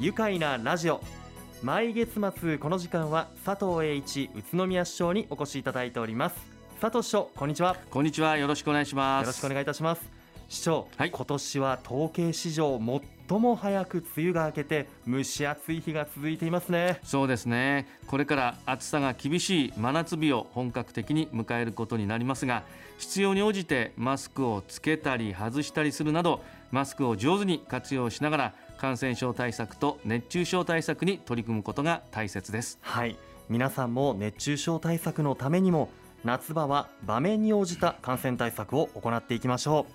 愉快なラジオ。毎月末この時間は佐藤栄一宇都宮市長にお越しいただいております。佐藤市長こんにちは。こんにちは。よろしくお願いします。よろしくお願いいたします。市長、はい。今年は統計史上最も早く梅雨が明けて蒸し暑い日が続いていますね。そうですね。これから暑さが厳しい真夏日を本格的に迎えることになりますが必要に応じてマスクをつけたり外したりするなどマスクを上手に活用しながら感染症対策と熱中症対策に取り組むことが大切です。はい。皆さんも熱中症対策のためにも夏場は場面に応じた感染対策を行っていきましょ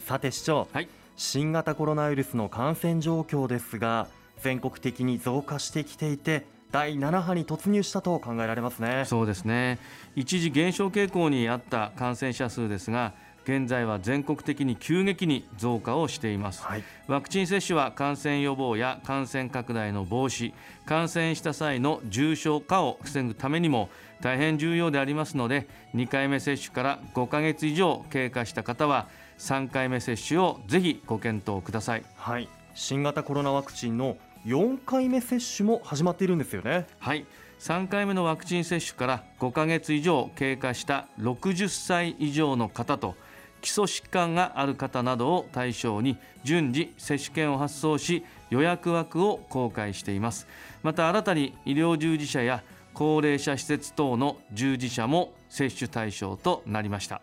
う。さて市長。はい。新型コロナウイルスの感染状況ですが全国的に増加してきていて第7波に突入したと考えられますね。そうですね。一時減少傾向にあった感染者数ですが現在は全国的に急激に増加をしています。はい。ワクチン接種は感染予防や感染拡大の防止感染した際の重症化を防ぐためにも大変重要でありますので2回目接種から5ヶ月以上経過した方は3回目接種をぜひご検討ください。はい。新型コロナワクチンの4回目接種も始まっているんですよね。はい。3回目のワクチン接種から5ヶ月以上経過した60歳以上の方と基礎疾患がある方などを対象に順次接種券を発送し予約枠を公開しています。また新たに医療従事者や高齢者施設等の従事者も接種対象となりました。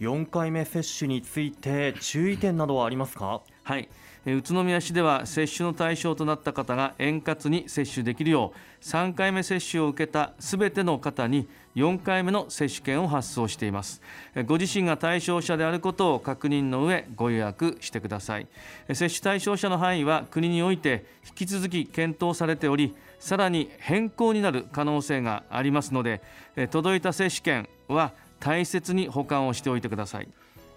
4回目接種について注意点などはありますか？はい、えー宇都宮市では接種の対象となった方が円滑に接種できるよう3回目接種を受けたすべての方に4回目の接種券を発送しています。ご自身が対象者であることを確認の上ご予約してください。接種対象者の範囲は国において引き続き検討されておりさらに変更になる可能性がありますので届いた接種券は大切に保管をしておいてください。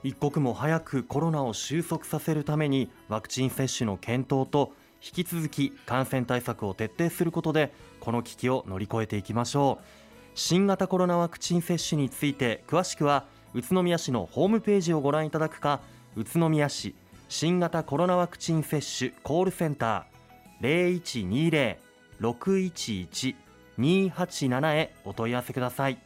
一刻も早くコロナを収束させるためにワクチン接種の検討と引き続き感染対策を徹底することでこの危機を乗り越えていきましょう。新型コロナワクチン接種について詳しくは宇都宮市のホームページをご覧いただくか宇都宮市新型コロナワクチン接種コールセンター0120-611-287へお問い合わせください。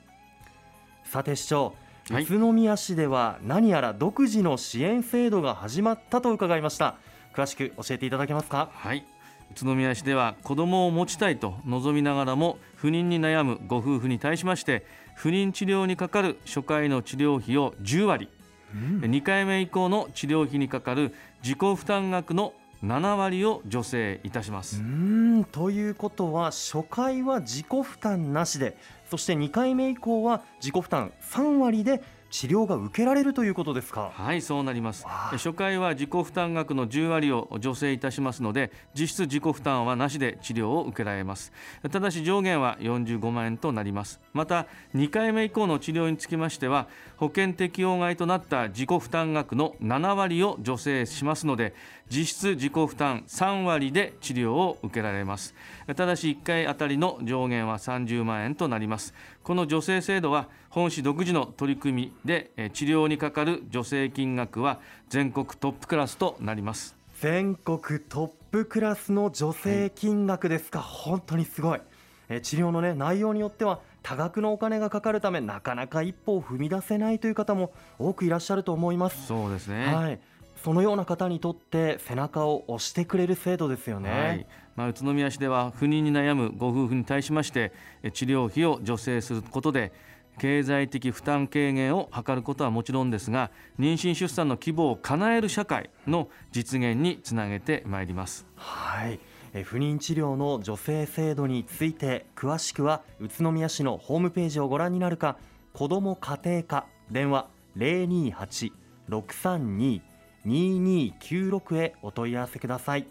さて市長はい。宇都宮市では何やら独自の支援制度が始まったと伺いました。詳しく教えていただけますか？はい宇都宮市では子供を持ちたいと望みながらも不妊に悩むご夫婦に対しまして不妊治療にかかる初回の治療費を10割、2回目以降の治療費にかかる自己負担額の7割を助成いたします。うーん。ということは初回は自己負担なしでそして2回目以降は自己負担3割で治療が受けられるということですか？はいそうなります。初回は自己負担額の10割を助成いたしますので実質自己負担はなしで治療を受けられます。ただし上限は45万円となります。また2回目以降の治療につきましては保険適用外となった自己負担額の7割を助成しますので実質自己負担3割で治療を受けられます。ただし1回あたりの上限は30万円となります。この助成制度は本市独自の取り組みでえー治療にかかる助成金額は全国トップクラスとなります。全国トップクラスの助成金額ですか、本当にすごい。えー治療のね内容によっては多額のお金がかかるためなかなか一歩を踏み出せないという方も多くいらっしゃると思います。そうですね。はい。そのような方にとって背中を押してくれる制度ですよね、はい。まあ、宇都宮市では不妊に悩むご夫婦に対しましてえ治療費を助成することで経済的負担軽減を図ることはもちろんですが妊娠出産の希望を叶える社会の実現につなげてまいります。はい。不妊治療の助成制度について詳しくは宇都宮市のホームページをご覧になるか子ども家庭課電話028-632-2296へお問い合わせください。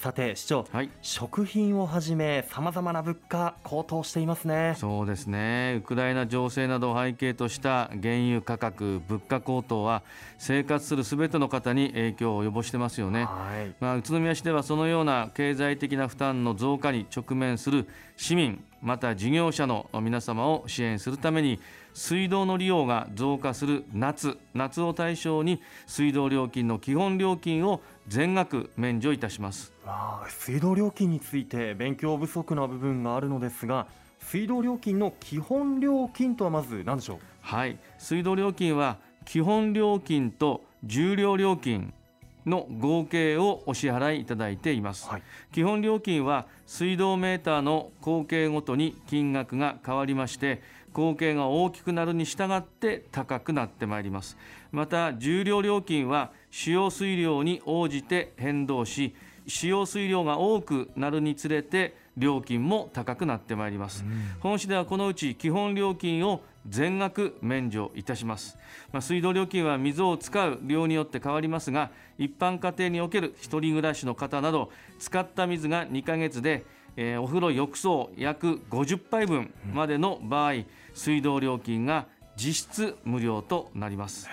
さて市長はい。食品をはじめさまざまな物価高騰していますね。そうですね。ウクライナ情勢などを背景とした原油価格物価高騰は生活するすべての方に影響を及ぼしてますよね。はい。まあ、宇都宮市ではそのような経済的な負担の増加に直面する市民また事業者の皆様を支援するために水道の利用が増加する夏夏を対象に水道料金の基本料金を全額免除いたします。水道料金について勉強不足な部分があるのですが水道料金の基本料金とはまず何でしょう？はい。水道料金は基本料金と重量料金の合計をお支払いいただいています、はい、基本料金は水道メーターの合計ごとに金額が変わりまして合計が大きくなるに従って高くなってまいります。また重量料金は使用水量に応じて変動し使用水量が多くなるにつれて料金も高くなってまいります、うん、本市ではこのうち基本料金を全額免除いたします、まあ、水道料金は水を使う量によって変わりますが一般家庭における一人暮らしの方など使った水が2ヶ月で、えー、お風呂浴槽約50杯分までの場合、うん、水道料金が実質無料となります。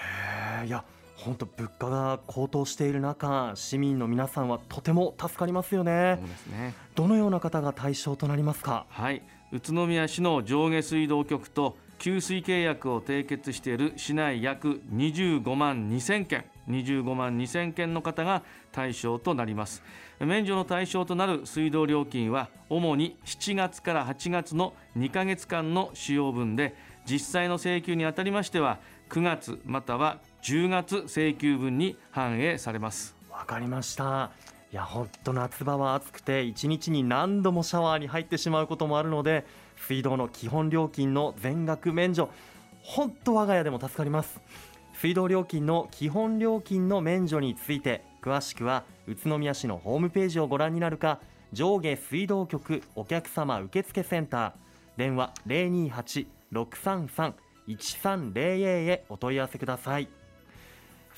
いや本当物価が高騰している中市民の皆さんはとても助かりますよね。そうですね。どのような方が対象となりますか？はい。宇都宮市の上下水道局と給水契約を締結している市内約25万2000件25万2000件の方が対象となります。免除の対象となる水道料金は主に7月から8月の2ヶ月間の使用分で実際の請求にあたりましては9月または10月請求分に反映されます。わかりました。いや本当夏場は暑くて1日に何度もシャワーに入ってしまうこともあるので水道の基本料金の全額免除本当我が家でも助かります。水道料金の基本料金の免除について詳しくは宇都宮市のホームページをご覧になるか上下水道局お客様受付センター。電話028-633-1300へお問い合わせください。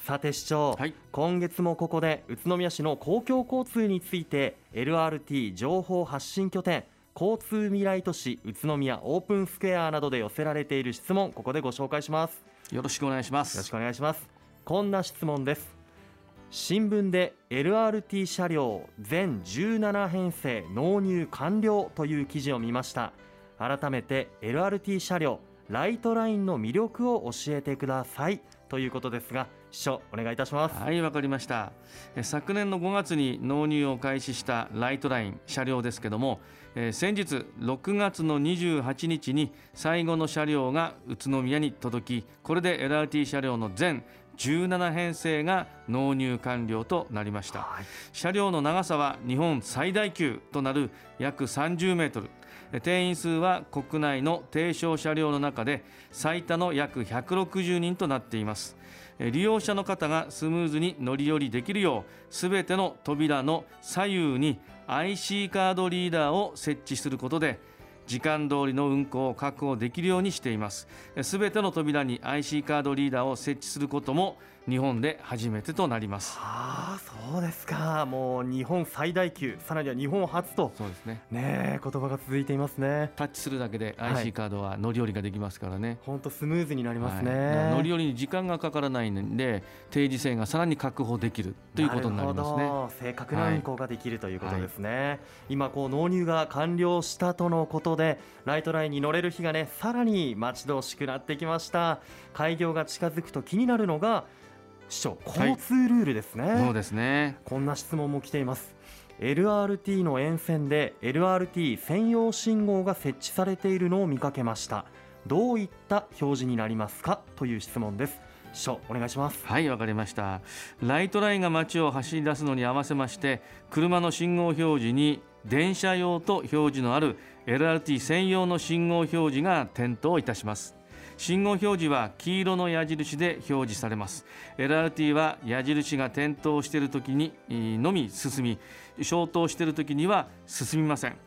さて市長、はい、今月もここで宇都宮市の公共交通について LRT 情報発信拠点交通未来都市宇都宮オープンスクエアなどで寄せられている質問ここでご紹介しますよろしくお願いします。よろしくお願いします。こんな質問です。新聞で LRT 車両全17編成納入完了という記事を見ました。改めて LRT 車両ライトラインの魅力を教えてください。ということですが市長お願いいたします。はいわかりました。昨年の5月に納入を開始したライトライン車両ですけども、えー、先日6月の28日に最後の車両が宇都宮に届きこれで LRT 車両の全17編成が納入完了となりました、はい、車両の長さは日本最大級となる約30メートル定員数は国内の低床車両の中で最多の約160人となっています。利用者の方がスムーズに乗り降りできるようすべての扉の左右に IC カードリーダーを設置することで時間通りの運行を確保できるようにしています。すべての扉に IC カードリーダーを設置することも日本で初めてとなります。ああそうですか。もう日本最大級さらには日本初とそうですね。ね言葉が続いていますね。タッチするだけで IC カードは乗り降りができますからね。本当、スムーズになりますね、はい、乗り降りに時間がかからないので定時制がさらに確保できるということになりますね。正確な運行ができるということですね、はい、今こう納入が完了したとのことでライトラインに乗れる日がねさらに待ち遠しくなってきました。開業が近づくと気になるのが市長交通ルールですね、はい、そうですね。こんな質問も来ています。LRT の沿線で LRT 専用信号が設置されているのを見かけました。どういった表示になりますか？という質問です。市長お願いします。はいわかりました。ライトラインが街を走り出すのに合わせまして車の信号表示に電車用と表示のある LRT 専用の信号表示が点灯いたします信号表示は黄色の矢印で表示されます。LRT は矢印が点灯している時にのみ進み消灯している時には進みません。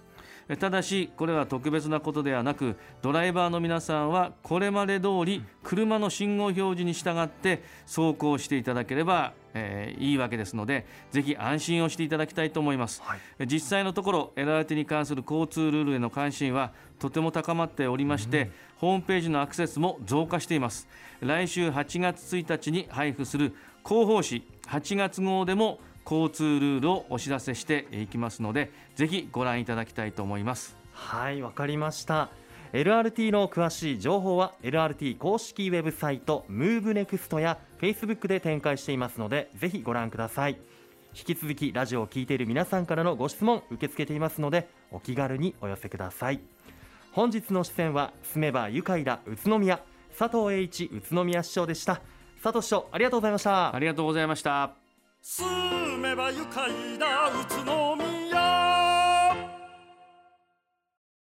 ただしこれは特別なことではなくドライバーの皆さんはこれまで通り車の信号表示に従って走行していただければえー、いいわけですのでぜひ安心をしていただきたいと思います、はい、実際のところ LRT に関する交通ルールへの関心はとても高まっておりまして、うん、ホームページのアクセスも増加しています。来週8月1日に配布する広報誌8月号でも交通ルールをお知らせしていきますのでぜひご覧いただきたいと思います。はいわかりました LRT の詳しい情報は LRT 公式ウェブサイト MoveNext や Facebook で展開していますのでぜひご覧ください。引き続きラジオを聞いている皆さんからのご質問受け付けていますのでお気軽にお寄せください。本日の出演は住めば愉快だ宇都宮。佐藤栄一宇都宮市長でした。佐藤市長ありがとうございました。ありがとうございました。住めば愉快だ宇都宮